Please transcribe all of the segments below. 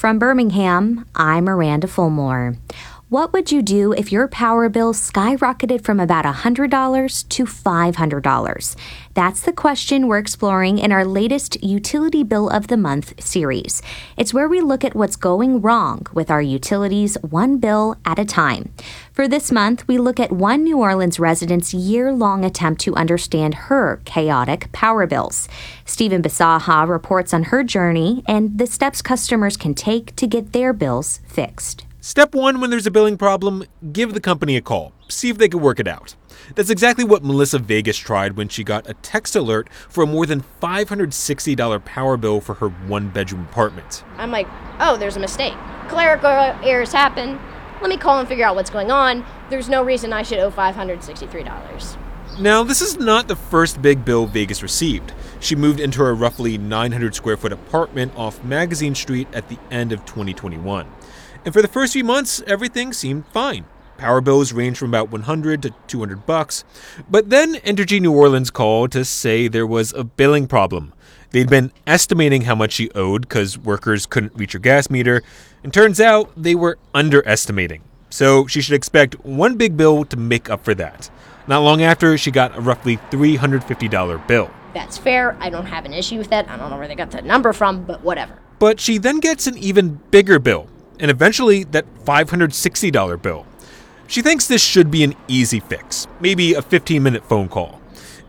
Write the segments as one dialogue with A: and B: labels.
A: From Birmingham, I'm Miranda Fulmore. What would you do if your power bill skyrocketed from about $100 to $500? That's the question we're exploring in our latest Utility Bill of the Month series. It's where we look at what's going wrong with our utilities one bill at a time. For this month, we look at one New Orleans resident's year long attempt to understand her chaotic power bills. Stephen Bisaha reports on her journey and the steps customers can take to get their bills fixed.
B: Step one when there's a billing problem, give the company a call. See if they can work it out. That's exactly what Melissa Vegas tried when she got a text alert for a more than $560 power bill for her one bedroom apartment.
C: I'm like, oh, there's a mistake. Clerical errors happen. Let me call and figure out what's going on. There's no reason I should owe $563.
B: Now, this is not the first big bill Vegas received. She moved into her roughly 900 square foot apartment off Magazine Street at the end of 2021. And for the first few months, everything seemed fine. Power bills ranged from about 100 to 200 bucks. But then Entergy New Orleans called to say there was a billing problem. They'd been estimating how much she owed because workers couldn't reach her gas meter, and turns out they were underestimating. So she should expect one big bill to make up for that. Not long after, she got a roughly $350 bill.
C: That's fair. I don't have an issue with that. I don't know where they got that number from, but whatever.
B: But she then gets an even bigger bill and eventually that $560 bill. She thinks this should be an easy fix, maybe a 15 minute phone call.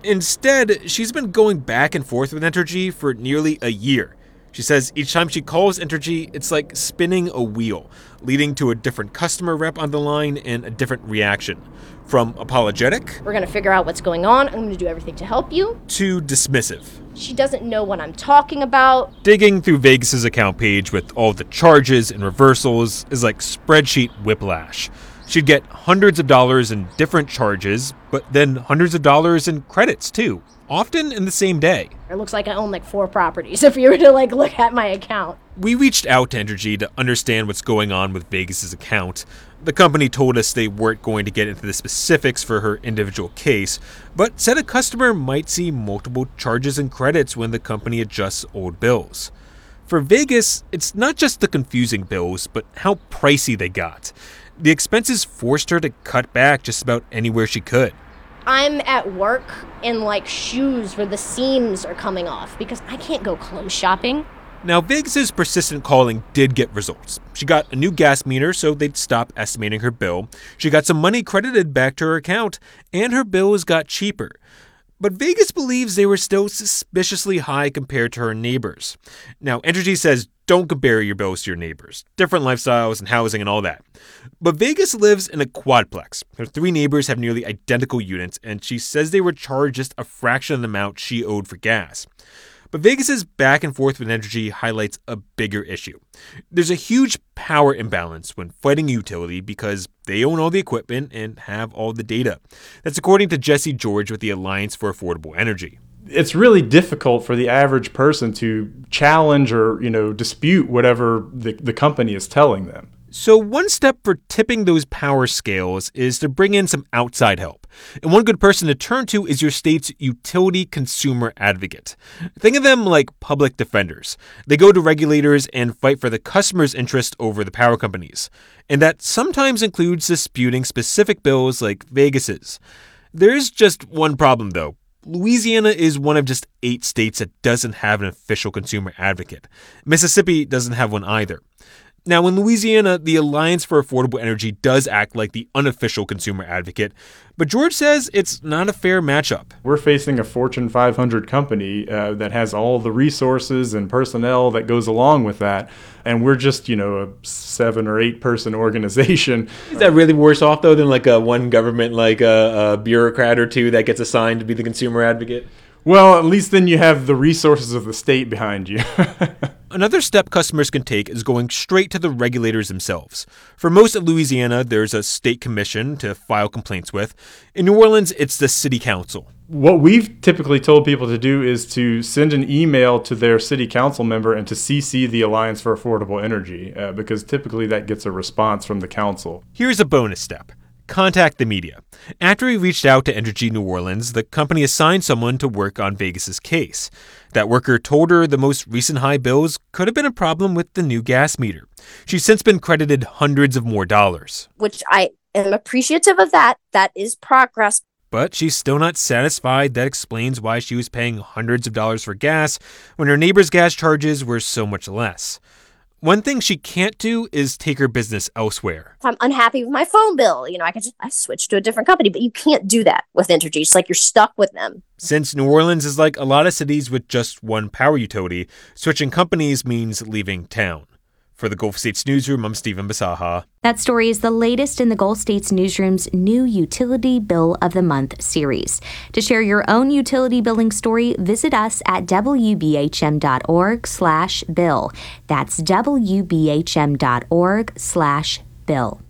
B: Instead, she's been going back and forth with Entergy for nearly a year. She says each time she calls Entergy, it's like spinning a wheel, leading to a different customer rep on the line and a different reaction. From apologetic,
C: we're going to figure out what's going on, I'm going to do everything to help you,
B: to dismissive.
C: She doesn't know what I'm talking about.
B: Digging through Vegas's account page with all the charges and reversals is like spreadsheet whiplash. She'd get hundreds of dollars in different charges, but then hundreds of dollars in credits too, often in the same day.
C: It looks like I own like four properties if you were to like look at my account.
B: We reached out to Entergy to understand what's going on with Vegas's account. The company told us they weren't going to get into the specifics for her individual case, but said a customer might see multiple charges and credits when the company adjusts old bills. For Vegas, it's not just the confusing bills, but how pricey they got. The expenses forced her to cut back just about anywhere she could.
C: I'm at work in like shoes where the seams are coming off because I can't go clothes shopping.
B: Now, Vegas's persistent calling did get results. She got a new gas meter, so they'd stop estimating her bill. She got some money credited back to her account, and her bills got cheaper. But Vegas believes they were still suspiciously high compared to her neighbors. Now, Entergy says don't compare your bills to your neighbors. Different lifestyles and housing and all that. But Vegas lives in a quadplex. Her three neighbors have nearly identical units, and she says they were charged just a fraction of the amount she owed for gas. But Vegas's back and forth with Entergy highlights a bigger issue. There's a huge power imbalance when fighting a utility because they own all the equipment and have all the data. That's according to Jesse George with the Alliance for Affordable Energy
D: it's really difficult for the average person to challenge or you know dispute whatever the, the company is telling them
B: so, one step for tipping those power scales is to bring in some outside help. And one good person to turn to is your state's utility consumer advocate. Think of them like public defenders. They go to regulators and fight for the customer's interest over the power companies. And that sometimes includes disputing specific bills like Vegas's. There's just one problem, though. Louisiana is one of just eight states that doesn't have an official consumer advocate. Mississippi doesn't have one either. Now, in Louisiana, the Alliance for Affordable Energy does act like the unofficial consumer advocate, but George says it's not a fair matchup.
D: We're facing a Fortune 500 company uh, that has all the resources and personnel that goes along with that, and we're just, you know, a seven or eight person organization.
B: Is that really worse off, though, than like a one government, like a, a bureaucrat or two that gets assigned to be the consumer advocate?
D: Well, at least then you have the resources of the state behind you.
B: Another step customers can take is going straight to the regulators themselves. For most of Louisiana, there's a state commission to file complaints with. In New Orleans, it's the city council.
D: What we've typically told people to do is to send an email to their city council member and to CC the Alliance for Affordable Energy, uh, because typically that gets a response from the council.
B: Here's a bonus step contact the media. After he reached out to Entergy New Orleans, the company assigned someone to work on Vegas's case. That worker told her the most recent high bills could have been a problem with the new gas meter. She's since been credited hundreds of more dollars.
C: Which I am appreciative of that. That is progress.
B: But she's still not satisfied. That explains why she was paying hundreds of dollars for gas when her neighbor's gas charges were so much less. One thing she can't do is take her business elsewhere.
C: If I'm unhappy with my phone bill, you know, I can just I switch to a different company, but you can't do that with Entergy. It's like you're stuck with them.
B: Since New Orleans is like a lot of cities with just one power utility, switching companies means leaving town. For the Gulf States Newsroom, I'm Stephen Bisaha.
A: That story is the latest in the Gulf States Newsroom's new Utility Bill of the Month series. To share your own utility billing story, visit us at wbhm.org slash bill. That's wbhm.org slash bill.